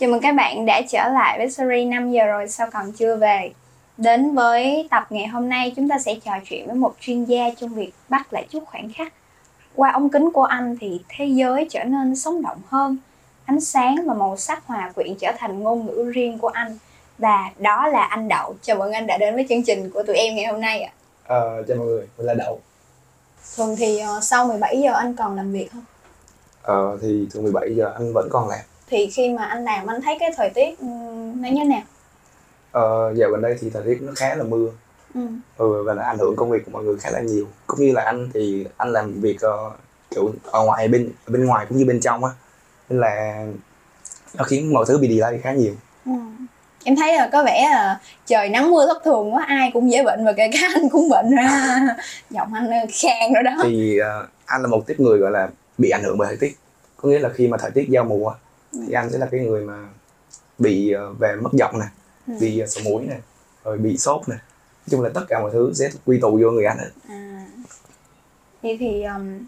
Chào mừng các bạn đã trở lại với series 5 giờ rồi sao còn chưa về. Đến với tập ngày hôm nay chúng ta sẽ trò chuyện với một chuyên gia trong việc bắt lại chút khoảnh khắc. Qua ống kính của anh thì thế giới trở nên sống động hơn. Ánh sáng và màu sắc hòa quyện trở thành ngôn ngữ riêng của anh. Và đó là anh Đậu. Chào mừng anh đã đến với chương trình của tụi em ngày hôm nay ạ. Ờ, chào mọi người, mình là Đậu. Thường thì ờ, sau 17 giờ anh còn làm việc không? Ờ, thì thường 17 giờ anh vẫn còn làm. Thì khi mà anh làm anh thấy cái thời tiết nó như thế nào? Ờ, dạo gần đây thì thời tiết nó khá là mưa Ừ. ừ, và nó ảnh hưởng công việc của mọi người khá là nhiều. Cũng như là anh thì anh làm việc ờ, kiểu ở ngoài bên bên ngoài cũng như bên trong á, nên là nó khiến mọi thứ bị delay khá nhiều. Ừ. Em thấy là có vẻ là trời nắng mưa thất thường quá ai cũng dễ bệnh và kể cả anh cũng bệnh ra giọng anh khang rồi đó Thì ờ, anh là một tiếp người gọi là bị ảnh hưởng bởi thời tiết. Có nghĩa là khi mà thời tiết giao mùa thì anh sẽ là cái người mà bị ờ, về mất giọng nè, Ừ. bị uh, sổ mũi nè, rồi bị sốt nè. Nói chung là tất cả mọi thứ sẽ quy tụ vô người anh hết. à. vậy thì um,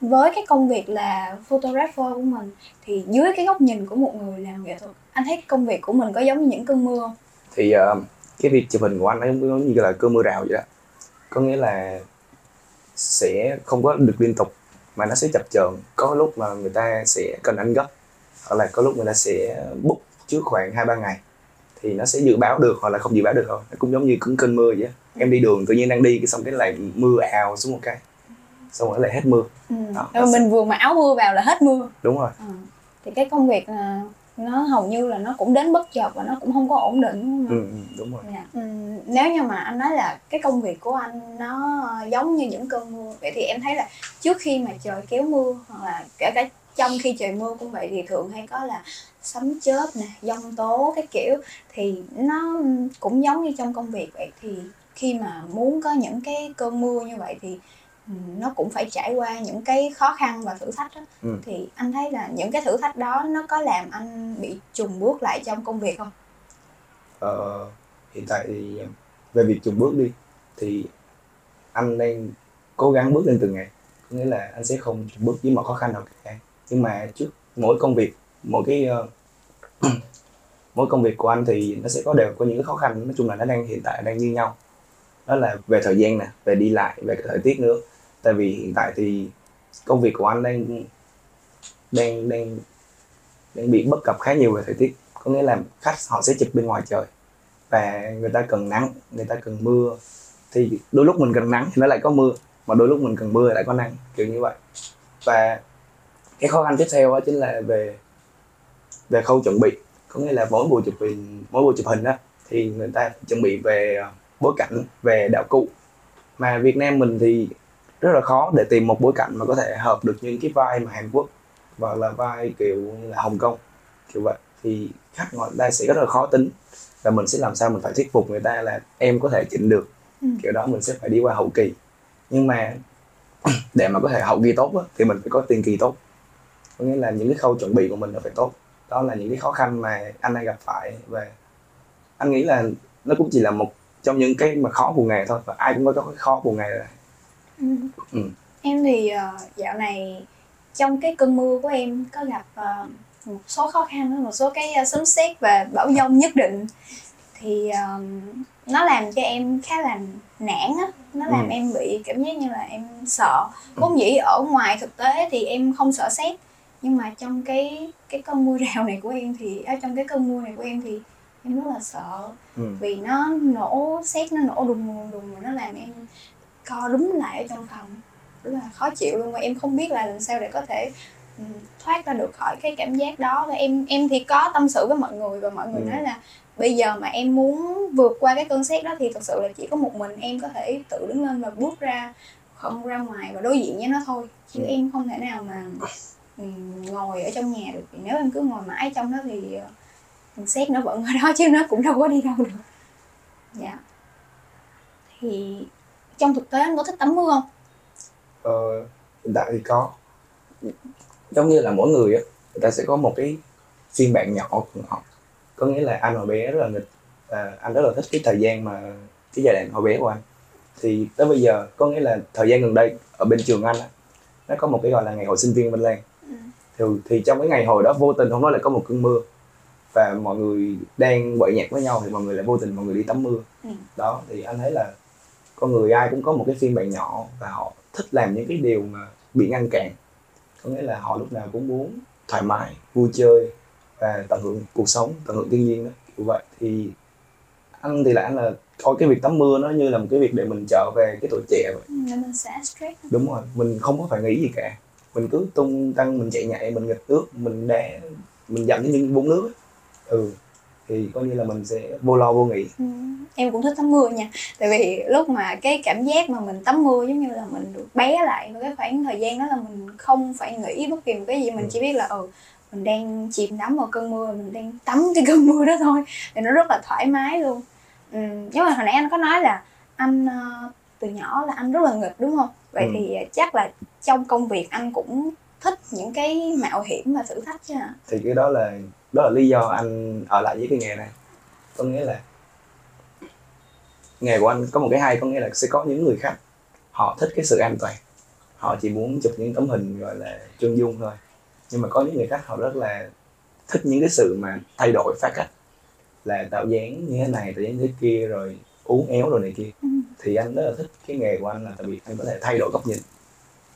với cái công việc là photographer của mình thì dưới cái góc nhìn của một người làm nghệ thuật anh thấy công việc của mình có giống như những cơn mưa không thì ờ, cái việc chụp hình của anh ấy giống như là cơn mưa rào vậy đó có nghĩa là sẽ không có được liên tục mà nó sẽ chập chờn có lúc mà người ta sẽ cần anh gấp hoặc là có lúc người ta sẽ book trước khoảng hai ba ngày thì nó sẽ dự báo được hoặc là không dự báo được thôi nó cũng giống như cứng cơn mưa vậy em đi đường tự nhiên đang đi cái xong cái lại mưa ào xuống một cái xong rồi lại hết mưa ừ. Đó, Rồi mình vừa mặc áo mưa vào là hết mưa đúng rồi ừ. thì cái công việc là nó hầu như là nó cũng đến bất chợt và nó cũng không có ổn định đúng không? ừ, ừ, đúng rồi Dạ. Ừm, nếu như mà anh nói là cái công việc của anh nó giống như những cơn mưa vậy thì em thấy là trước khi mà trời kéo mưa hoặc là kể cả trong khi trời mưa cũng vậy thì thường hay có là sấm chớp nè giông tố cái kiểu thì nó cũng giống như trong công việc vậy thì khi mà muốn có những cái cơn mưa như vậy thì ừm, nó cũng phải trải qua những cái khó khăn và thử thách đó. Ừ. thì anh thấy là những cái thử thách đó nó có làm anh bị trùng bước lại trong công việc không Ờ, hiện tại thì về việc chùng bước đi thì anh đang cố gắng bước lên từng ngày có nghĩa là anh sẽ không chùng bước với mọi khó khăn nào cả nhưng mà trước mỗi công việc mỗi cái uh, mỗi công việc của anh thì nó sẽ có đều có những cái khó khăn. Nói chung là nó đang hiện tại đang như nhau. Đó là về thời gian nè về đi lại về cái thời tiết nữa. Tại vì hiện tại thì công việc của anh đang đang đang đang bị bất cập khá nhiều về thời tiết. Có nghĩa là khách họ sẽ chụp bên ngoài trời và người ta cần nắng người ta cần mưa. Thì đôi lúc mình cần nắng thì nó lại có mưa mà đôi lúc mình cần mưa thì lại có nắng kiểu như vậy. Và cái khó khăn tiếp theo đó chính là về về khâu chuẩn bị. Có nghĩa là mỗi buổi chụp hình mỗi buổi chụp hình đó thì người ta chuẩn bị về ờ, bối cảnh về đạo cụ. Mà Việt Nam mình thì rất là khó để tìm một bối cảnh mà có thể hợp được những cái vai mà Hàn Quốc hoặc là vai kiểu như là Hồng Kông kiểu vậy. Thì khách người ta sẽ rất là khó tính và mình sẽ làm sao mình phải thuyết phục người ta là em có thể chỉnh được. Ừ. kiểu đó mình sẽ phải đi qua hậu kỳ. Nhưng mà để mà có thể hậu kỳ tốt á, thì mình phải có tiền kỳ tốt có nghĩa là những cái khâu chuẩn bị của mình nó phải tốt đó là những cái khó khăn mà anh đang gặp phải và anh nghĩ là nó cũng chỉ là một trong những cái mà khó của nghề thôi và ai cũng có cái khó của nghề rồi Ừ. Ừ. Em thì ờ, dạo này trong cái cơn mưa của em có gặp ờ, một số khó khăn một số cái ờ, sấm sét và bão giông nhất định thì nó làm cho em khá là nản á nó làm Ừ. em bị cảm giác như là em sợ vốn dĩ ở ngoài thực tế thì em không sợ sét nhưng mà trong cái cái cơn mưa rào này của em thì ở trong cái cơn mưa này của em thì em rất là sợ ừ. vì nó nổ sét nó nổ đùng đùng đùng và nó làm em co rúm lại ở trong phòng rất là khó chịu luôn và em không biết là làm sao để có thể ừ, thoát ra được khỏi cái cảm giác đó và em em thì có tâm sự với mọi người và mọi người Ừ. nói là bây giờ mà em muốn vượt qua cái cơn sét đó thì thật sự là chỉ có một mình em có thể tự đứng lên và bước ra không ra ngoài và đối diện với nó thôi chứ Ừ. em không thể nào mà ngồi ở trong nhà được. Vì nếu em cứ ngồi mãi trong đó thì ờ, sét nó vẫn ở đó chứ nó cũng đâu có đi đâu được. Dạ. Thì trong thực tế anh có thích tắm mưa không? Ờ, hiện tại thì có. Giống như là mỗi người á người ta sẽ có một cái phiên bản nhỏ của họ. Có nghĩa là anh hồi bé rất là nghịch à, anh rất là thích cái thời gian mà cái giai đoạn hồi bé của anh. Thì tới bây giờ có nghĩa là thời gian gần đây ở bên trường anh á nó có một cái gọi là ngày hội sinh viên Văn Lan. Thì, thì trong cái ngày hội đó vô tình hôm đó lại có một cơn mưa. Và mọi người đang quậy nhạc với nhau thì mọi người lại vô tình mọi người đi tắm mưa. Ừ. đó thì anh thấy là con người ai cũng có một cái phiên bản nhỏ và họ thích làm những cái điều mà bị ngăn cản. Có nghĩa là họ lúc nào cũng muốn thoải mái vui chơi và tận hưởng cuộc sống tận hưởng thiên nhiên đó kiểu vậy. Thì anh thì lại anh là coi cái việc tắm mưa nó như là một cái việc để mình trở về cái tuổi trẻ vậy. Ừ, mình xả stress. Đúng rồi mình không có phải nghĩ gì cả mình cứ tung tăng mình chạy nhảy mình nghịch nước mình đá mình cái những vũng nước ấy. ừ thì coi như là mình sẽ vô lo vô nghĩ. Ừ, em cũng thích tắm mưa nha. Tại vì lúc mà cái cảm giác mà mình tắm mưa giống như là mình được bé lại vào cái khoảng thời gian đó là mình không phải nghĩ bất kỳ một cái gì. Mình Ừ. chỉ biết là ừ mình đang chìm đắm vào cơn mưa mình đang tắm cái cơn mưa đó thôi. Thì nó rất là thoải mái luôn. Ừ, nhưng mà hồi nãy anh có nói là anh ờ, từ nhỏ là anh rất là nghịch đúng không vậy Ừ. thì chắc là trong công việc anh cũng thích những cái mạo hiểm và thử thách chứ hả? Thì cái đó là đó là lý do anh ở lại với cái nghề này. Có nghĩa là nghề của anh có một cái hay có nghĩa là sẽ có những người khách họ thích cái sự an toàn. Họ chỉ muốn chụp những tấm hình gọi là chân dung thôi. Nhưng mà có những người khách họ rất là thích những cái sự mà thay đổi phá cách. Là tạo dáng như thế này tạo dáng như thế kia rồi uốn éo rồi này kia. Ừ thì anh rất là thích cái nghề của anh là tại vì anh có thể thay đổi góc nhìn.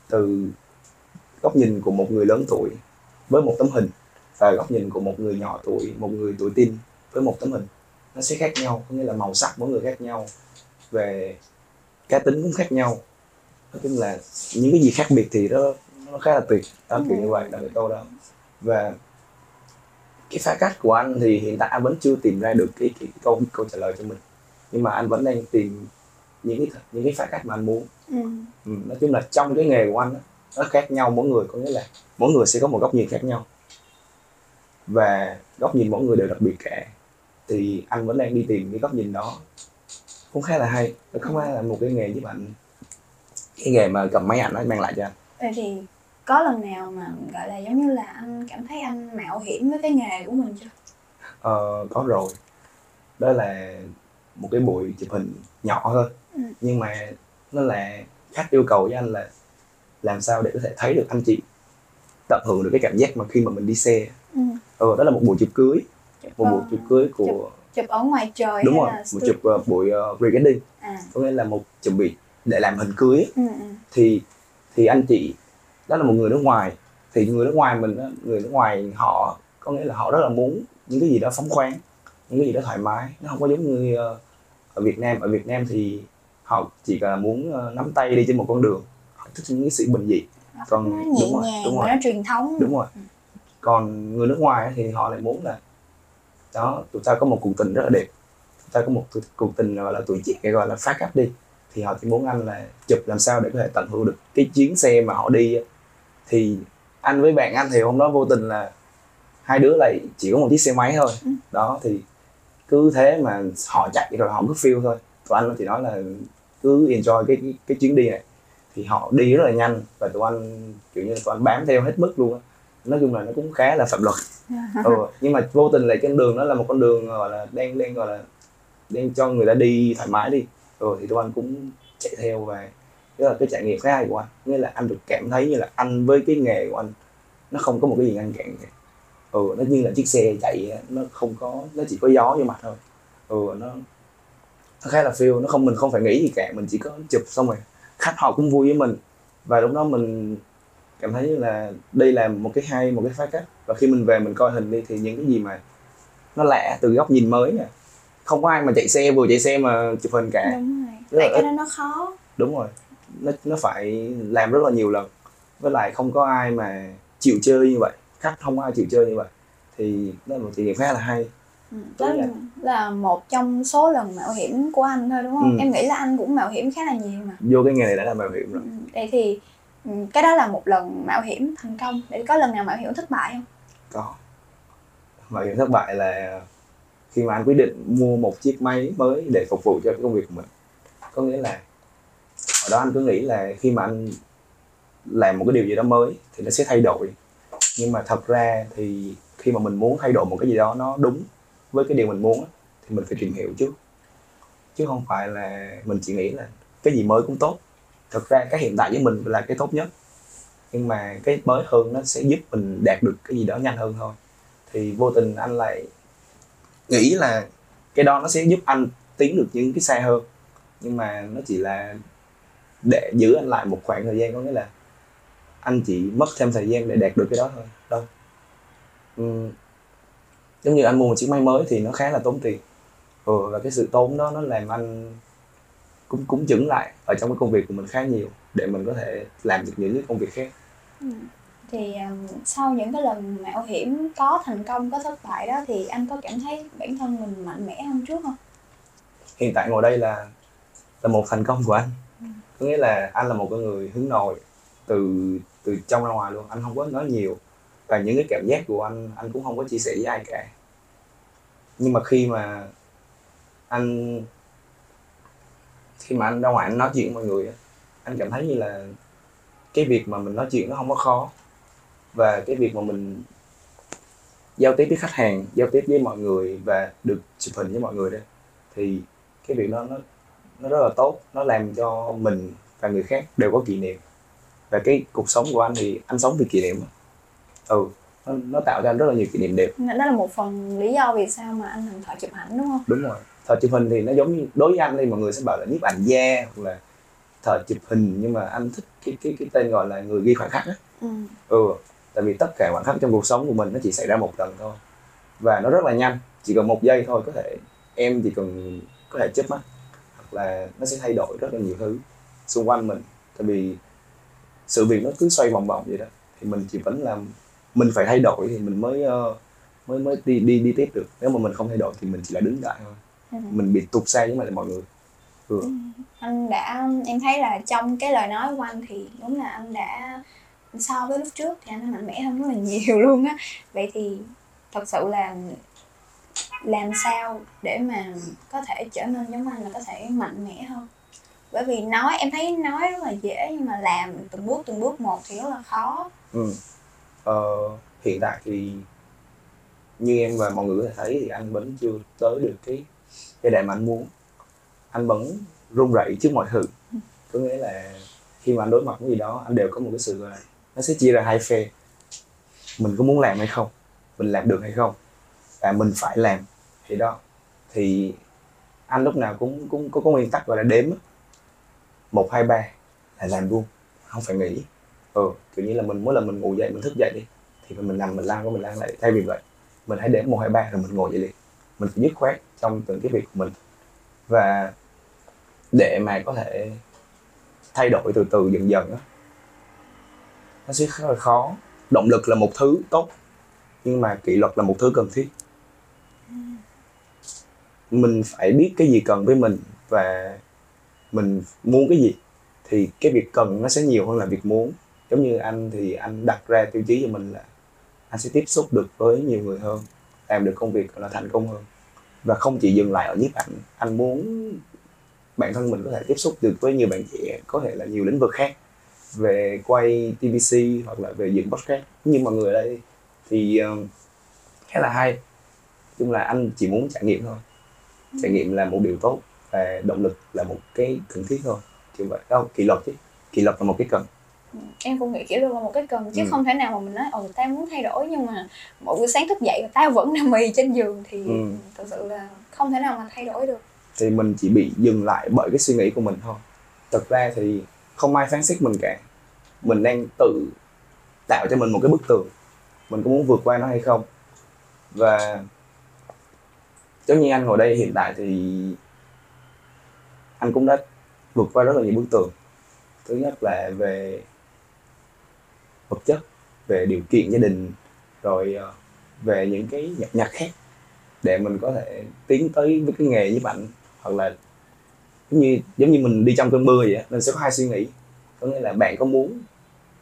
Từ góc nhìn của một người lớn tuổi với một tấm hình và góc nhìn của một người nhỏ tuổi một người tuổi tin với một tấm hình nó sẽ khác nhau có nghĩa là màu sắc mỗi người khác nhau về cá tính cũng khác nhau. Nói chung là những cái gì khác biệt thì nó nó khá là tuyệt đó kiểu như vậy là cái câu đó. Và cái phá cách của anh thì hiện tại anh vẫn chưa tìm ra được cái, cái câu câu trả lời cho mình. Nhưng mà anh vẫn đang tìm những cái những cái phá cách mà anh muốn. Ừ. ừ, nói chung là trong cái nghề của anh á, nó khác nhau mỗi người có nghĩa là mỗi người sẽ có một góc nhìn khác nhau. Và góc nhìn mỗi người đều đặc biệt cả. Thì anh vẫn đang đi tìm cái góc nhìn đó. Cũng khá là hay không phải là một cái nghề giúp anh cái nghề mà cầm máy ảnh nó mang lại cho anh. Vậy thì có lần nào mà gọi là giống như là anh cảm thấy anh mạo hiểm với cái nghề của mình chưa? Ờ, có rồi. Đó là một cái buổi chụp hình nhỏ thôi. Nhưng mà nó là khách yêu cầu với anh là làm sao để có thể thấy được anh chị tận hưởng được cái cảm giác mà khi mà mình đi xe. Ừ. ừ, đó là một buổi chụp cưới. Chụp, một buổi ờ, chụp cưới của chụp ở ngoài trời đúng rồi là một chụp ờ, buổi uh, pre-wedding À, có nghĩa là một chuẩn bị để làm hình cưới. Ừ, ừ. thì thì anh chị đó là một người nước ngoài. Thì người nước ngoài mình người nước ngoài họ có nghĩa là họ rất là muốn những cái gì đó phóng khoáng những cái gì đó thoải mái. Nó không có giống như ờ, ở Việt Nam. Ở Việt Nam thì họ chỉ là muốn ờ, nắm tay đi trên một con đường họ thích những cái sự bình dị. Còn- đúng rồi, đúng rồi. nó truyền thống. Đúng rồi. Còn người nước ngoài thì họ lại muốn là đó tụi ta có một cuộc tình rất là đẹp. Tụi ta có một cuộc tình gọi là tuổi trẻ gọi là phát up đi. Thì họ chỉ muốn anh là chụp làm sao để có thể tận hưởng được cái chuyến xe mà họ đi thì anh với bạn anh thì hôm đó vô tình là hai đứa lại chỉ có một chiếc xe máy thôi. Ừ. đó thì cứ thế mà họ chạy rồi họ cứ feel thôi. Tụi anh thì nói là cứ enjoy cái cái, chuyến đi này thì họ đi rất là nhanh và tụi anh kiểu như là tụi anh bám theo hết mức luôn á. Nói chung là nó cũng khá là phạm luật. Ừ, nhưng mà vô tình lại con đường đó là một con đường gọi là đang đang gọi là đang cho người ta đi thoải mái đi. Rồi thì tụi anh cũng chạy theo và đó là cái trải nghiệm khá hay của anh. Nghĩa là anh được cảm thấy như là anh với cái nghề của anh nó không có một cái gì ngăn cản cả. Ừ nó như là chiếc xe chạy nó không có nó chỉ có gió vô mặt thôi. Ừ nó nó khá là feel nó không mình không phải nghĩ gì cả mình chỉ có chụp xong rồi khách họ cũng vui với mình. Và lúc đó mình cảm thấy là đây là một cái hay một cái phá cách. Và khi mình về mình coi hình đi thì những cái gì mà nó lạ từ góc nhìn mới nè. Không có ai mà chạy xe vừa chạy xe mà chụp hình cả. Đúng rồi. Tại cái đó nó khó. Đúng rồi. Nó nó phải làm rất là nhiều lần. Với lại không có ai mà chịu chơi như vậy. Khách không có ai chịu chơi như vậy. Thì đó là một trải nghiệm khá là hay. Đó Đúng là, là một trong số lần mạo hiểm của anh thôi đúng không? Ừ. em nghĩ là anh cũng mạo hiểm khá là nhiều mà. Vô cái nghề này đã là mạo hiểm ừ. rồi vậy thì ừ, cái đó là một lần mạo hiểm thành công. Để có lần nào mạo hiểm thất bại không? Có. Mạo hiểm thất bại là khi mà anh quyết định mua một chiếc máy mới để phục vụ cho cái công việc của mình. Có nghĩa là hồi đó anh cứ nghĩ là khi mà anh làm một cái điều gì đó mới thì nó sẽ thay đổi. Nhưng mà thật ra thì khi mà mình muốn thay đổi một cái gì đó nó đúng với cái điều mình muốn thì mình phải tìm hiểu trước. Chứ không phải là mình chỉ nghĩ là cái gì mới cũng tốt. Thực ra cái hiện tại với mình là cái tốt nhất. Nhưng mà cái mới hơn nó sẽ giúp mình đạt được cái gì đó nhanh hơn thôi. Thì vô tình anh lại nghĩ là cái đó nó sẽ giúp anh tiến được những cái xa hơn. Nhưng mà nó chỉ là để giữ anh lại một khoảng thời gian, có nghĩa là anh chỉ mất thêm thời gian để đạt được cái đó thôi. Đâu? Giống như anh mua một chiếc máy mới thì nó khá là tốn tiền. Ừ, và cái sự tốn đó nó làm anh cũng cũng chững lại ở trong cái công việc của mình khá nhiều để mình có thể làm được những cái công việc khác. Ừ. thì um, sau những cái lần mạo hiểm có thành công có thất bại đó thì anh có cảm thấy bản thân mình mạnh mẽ hơn trước không? Hiện tại ngồi đây là là một thành công của anh. Có nghĩa là anh là một con người hướng nội từ từ trong ra ngoài luôn. Anh không có nói nhiều và những cái cảm giác của anh anh cũng không có chia sẻ với ai cả. Nhưng mà khi mà anh, khi mà anh ra ngoài anh nói chuyện với mọi người anh cảm thấy như là cái việc mà mình nói chuyện nó không có khó. Và cái việc mà mình giao tiếp với khách hàng, giao tiếp với mọi người và được chụp hình với mọi người đó, thì cái việc đó nó nó rất là tốt. Nó làm cho mình và người khác đều có kỷ niệm. Và cái cuộc sống của anh thì anh sống vì kỷ niệm ừ. Nó, nó tạo anh rất là nhiều kỷ niệm đẹp. Đó là một phần lý do vì sao mà anh làm thợ chụp ảnh đúng không? Đúng rồi. Thợ chụp hình thì nó giống như đối với anh thì mọi người sẽ bảo là nhiếp ảnh gia hoặc là thợ chụp hình nhưng mà anh thích cái cái cái tên gọi là người ghi khoảnh khắc á. Ừ. ừ tại vì tất cả khoảnh khắc trong cuộc sống của mình nó chỉ xảy ra một lần thôi. Và nó rất là nhanh chỉ cần một giây thôi có thể em chỉ cần có thể chớp mắt hoặc là nó sẽ thay đổi rất là nhiều thứ xung quanh mình. Tại vì sự việc nó cứ xoay vòng vòng vậy đó thì mình chỉ vẫn làm mình phải thay đổi thì mình mới ờ, mới mới đi đi đi tiếp được. Nếu mà mình không thay đổi thì mình chỉ là đứng lại thôi. Ừ. mình bị tụt xa với lại mọi người. Ừ. anh đã em thấy là trong cái lời nói của anh thì đúng là anh đã so với lúc trước thì anh mạnh mẽ hơn rất là nhiều luôn á. Vậy thì thật sự là làm sao để mà có thể trở nên giống anh là có thể mạnh mẽ hơn? Bởi vì nói em thấy nói rất là dễ nhưng mà làm từng bước từng bước một thì rất là khó. Ừ. Ờ, hiện tại thì như em và mọi người có thể thấy thì anh vẫn chưa tới được cái giai đoạn mà anh muốn. Anh vẫn run rẩy trước mọi thứ. Có nghĩa là khi mà anh đối mặt với gì đó anh đều có một cái sự gọi là nó sẽ chia ra hai phe. Mình có muốn làm hay không? Mình làm được hay không? Và mình phải làm thì đó. Thì anh lúc nào cũng cũng có, có nguyên tắc gọi là đếm một hai ba là làm luôn không phải nghĩ ừ kiểu như là mình, mỗi lần mình ngủ dậy, mình thức dậy đi, thì mình nằm, mình lăn của mình lăn lại thay vì vậy, mình hãy đếm một, hai, ba rồi mình ngồi dậy liền. Mình phải dứt khoát trong từng cái việc của mình. Và để mà có thể thay đổi từ từ dần dần á, nó sẽ khá là khó. Động lực là một thứ tốt, nhưng mà kỷ luật là một thứ cần thiết. Mình phải biết cái gì cần với mình và mình muốn cái gì, thì cái việc cần nó sẽ nhiều hơn là việc muốn giống như anh thì anh đặt ra tiêu chí cho mình là anh sẽ tiếp xúc được với nhiều người hơn làm được công việc là thành công hơn. Và không chỉ dừng lại ở nhiếp ảnh anh muốn bản thân mình có thể tiếp xúc được với nhiều bạn trẻ có thể là nhiều lĩnh vực khác về quay TVC hoặc là về dựng podcast. Như mọi người ở đây thì uh, khá là hay. Chung là anh chỉ muốn trải nghiệm thôi. Trải nghiệm là một điều tốt và động lực là một cái cần thiết thôi. Kiểu vậy. Đâu kỷ luật chứ. Kỷ luật là một cái cần em cũng nghĩ kiểu được là một cái cần chứ Ừ. không thể nào mà mình nói ồ tao muốn thay đổi nhưng mà mỗi buổi sáng thức dậy và tao vẫn nằm mì trên giường. Thì Ừ. thật sự là không thể nào mà thay đổi được. Thì mình chỉ bị dừng lại bởi cái suy nghĩ của mình thôi. Thực ra thì không ai phán xét mình cả. Mình đang tự tạo cho mình một cái bức tường. Mình có muốn vượt qua nó hay không? Và giống như anh ngồi đây hiện tại thì anh cũng đã vượt qua rất là nhiều bức tường. Thứ nhất là về vật chất về điều kiện gia đình rồi ờ, về những cái nhặt nhặt khác để mình có thể tiến tới với cái nghề nhiếp ảnh hoặc là giống như giống như mình đi trong cơn mưa vậy mình sẽ có hai suy nghĩ. Có nghĩa là bạn có muốn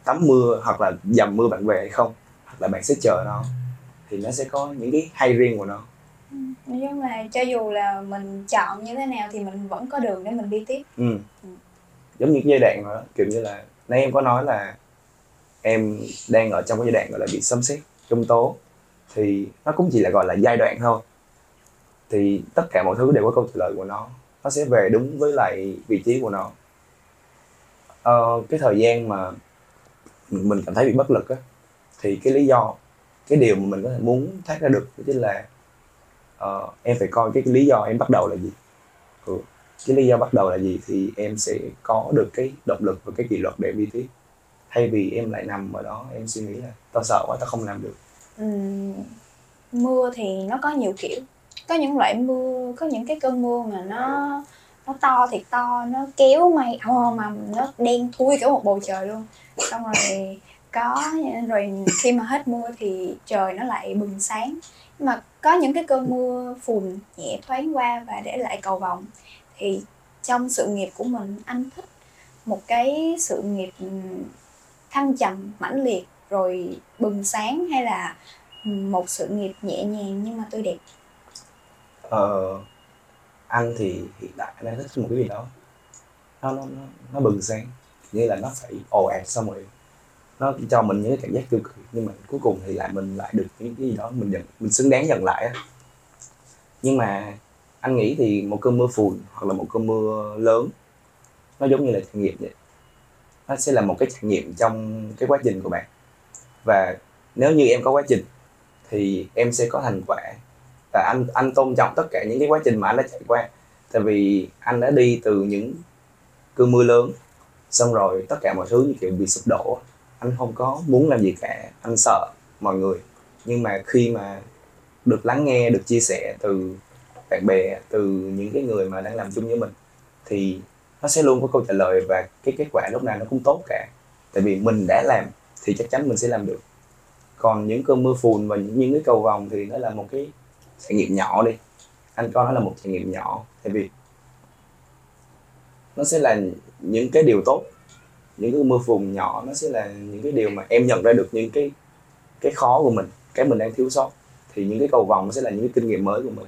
tắm mưa hoặc là dầm mưa bạn về hay không? Hoặc là bạn sẽ chờ nó thì nó sẽ có những cái hay riêng của nó. Nói chung là cho dù là mình chọn như thế nào thì mình vẫn có đường để mình đi tiếp. Ừ. giống như cái giai đoạn đó kiểu như là nãy em có nói là em đang ở trong cái giai đoạn gọi là bị xâm xét trung tố. Thì nó cũng chỉ là gọi là giai đoạn thôi. Thì tất cả mọi thứ đều có câu trả lời của nó. Nó sẽ về đúng với lại vị trí của nó. Ờ, cái thời gian mà mình cảm thấy bị bất lực á thì cái lý do cái điều mà mình có thể muốn thoát ra được đó chính là uh, em phải coi cái, cái lý do em bắt đầu là gì. Ừ. cái lý do bắt đầu là gì thì em sẽ có được cái động lực và cái kỷ luật để đi tiếp thay vì em lại nằm ở đó em suy nghĩ là tao sợ quá tao không làm được. Ừ, mưa thì nó có nhiều kiểu. Có những loại mưa có những cái cơn mưa mà nó nó to thiệt to nó kéo mây ồ mà nó đen thui cả một bầu trời luôn. Xong rồi có rồi khi mà hết mưa thì trời nó lại bừng sáng. Nhưng mà có những cái cơn mưa phùn nhẹ thoáng qua và để lại cầu vồng thì trong sự nghiệp của mình anh thích một cái sự nghiệp thăng trầm mãnh liệt rồi bừng sáng hay là một sự nghiệp nhẹ nhàng nhưng mà tươi đẹp? Ờ, anh thì hiện tại anh đang thích một cái gì đó. Nó nó nó, nó bừng sáng như là nó phải ồ ạt xong rồi nó cho mình những cái cảm giác tiêu cực nhưng mà cuối cùng thì lại mình lại được những cái gì đó mình nhận mình xứng đáng nhận lại á. Nhưng mà anh nghĩ thì một cơn mưa phùn hoặc là một cơn mưa lớn nó giống như là trải nghiệm vậy nó sẽ là một cái trải nghiệm trong cái quá trình của bạn. Và nếu như em có quá trình, thì em sẽ có thành quả. Và anh anh tôn trọng tất cả những cái quá trình mà anh đã trải qua. Tại vì anh đã đi từ những cơn mưa lớn, xong rồi tất cả mọi thứ như kiểu bị sụp đổ. Anh không có muốn làm gì cả. Anh sợ mọi người. Nhưng mà khi mà được lắng nghe, được chia sẻ từ bạn bè, từ những cái người mà đang làm chung với mình, thì nó sẽ luôn có câu trả lời và cái kết quả lúc nào nó cũng tốt cả. Tại vì mình đã làm thì chắc chắn mình sẽ làm được. Còn những cơn mưa phùn và những, những cái cầu vòng thì nó là một cái trải nghiệm nhỏ đi. Anh coi nó là một trải nghiệm nhỏ. Tại vì nó sẽ là những cái điều tốt những cái mưa phùn nhỏ nó sẽ là những cái điều mà em nhận ra được những cái cái khó của mình cái mình đang thiếu sót. Thì những cái cầu vòng nó sẽ là những cái kinh nghiệm mới của mình.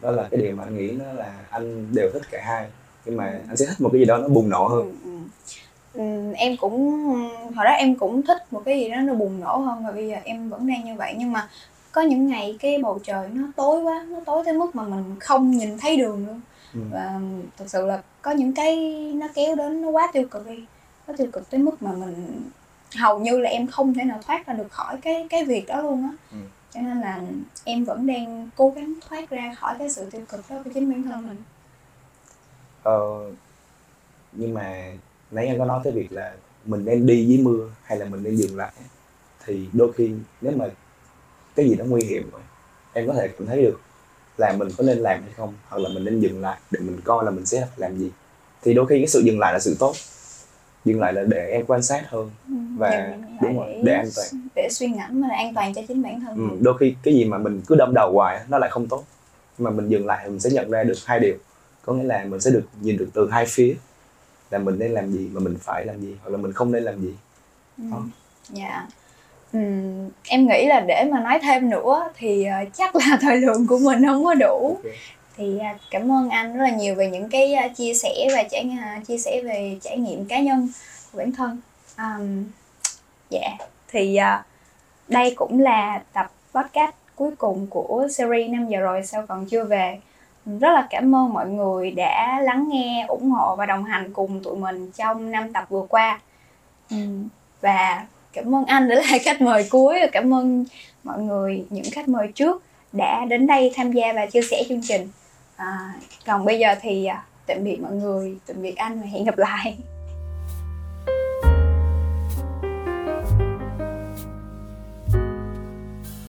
Đó là cái điều mà anh nghĩ nó là anh đều thích cả hai nhưng mà anh sẽ thích một cái gì đó nó bùng nổ hơn ừ, ừ. Ừ, em cũng hồi đó em cũng thích một cái gì đó nó bùng nổ hơn và bây giờ em vẫn đang như vậy nhưng mà có những ngày cái bầu trời nó tối quá nó tối tới mức mà mình không nhìn thấy đường luôn ừ. và thực sự là có những cái nó kéo đến nó quá tiêu cực đi nó tiêu cực tới mức mà mình hầu như là em không thể nào thoát ra được khỏi cái cái việc đó luôn á Ừ. cho nên là em vẫn đang cố gắng thoát ra khỏi cái sự tiêu cực đó của chính bản thân mình ờ, nhưng mà nãy anh có nói tới việc là mình nên đi dưới mưa hay là mình nên dừng lại thì đôi khi nếu mà cái gì đó nguy hiểm rồi em có thể cảm thấy được là mình có nên làm hay không hoặc là mình nên dừng lại để mình coi là mình sẽ làm gì. Thì đôi khi cái sự dừng lại là sự tốt dừng lại là để em quan sát hơn Ừ, Và đúng rồi, để an toàn. để suy ngẫm mà an toàn cho chính bản thân ừ, đôi khi cái gì mà mình cứ đâm đầu hoài nó lại không tốt. Mà mình dừng lại thì mình sẽ nhận ra được hai điều có nghĩa là mình sẽ được nhìn được từ hai phía là mình nên làm gì và mình phải làm gì hoặc là mình không nên làm gì Ừ. Dạ. Ừm, em nghĩ là để mà nói thêm nữa thì ờ, chắc là thời lượng của mình không có đủ. Thì à, cảm ơn anh rất là nhiều về những cái à, chia sẻ và trải nghiệm chia sẻ về trải nghiệm cá nhân của bản thân. Ừm, dạ. Thì à, đây cũng là tập podcast cuối cùng của series năm giờ rồi sao còn chưa về. Rất là cảm ơn mọi người đã lắng nghe, ủng hộ và đồng hành cùng tụi mình trong năm tập vừa qua. Ừ, và cảm ơn anh đã là khách mời cuối và cảm ơn mọi người những khách mời trước đã đến đây tham gia và chia sẻ chương trình à, còn bây giờ thì à, tạm biệt mọi người tạm biệt anh và hẹn gặp lại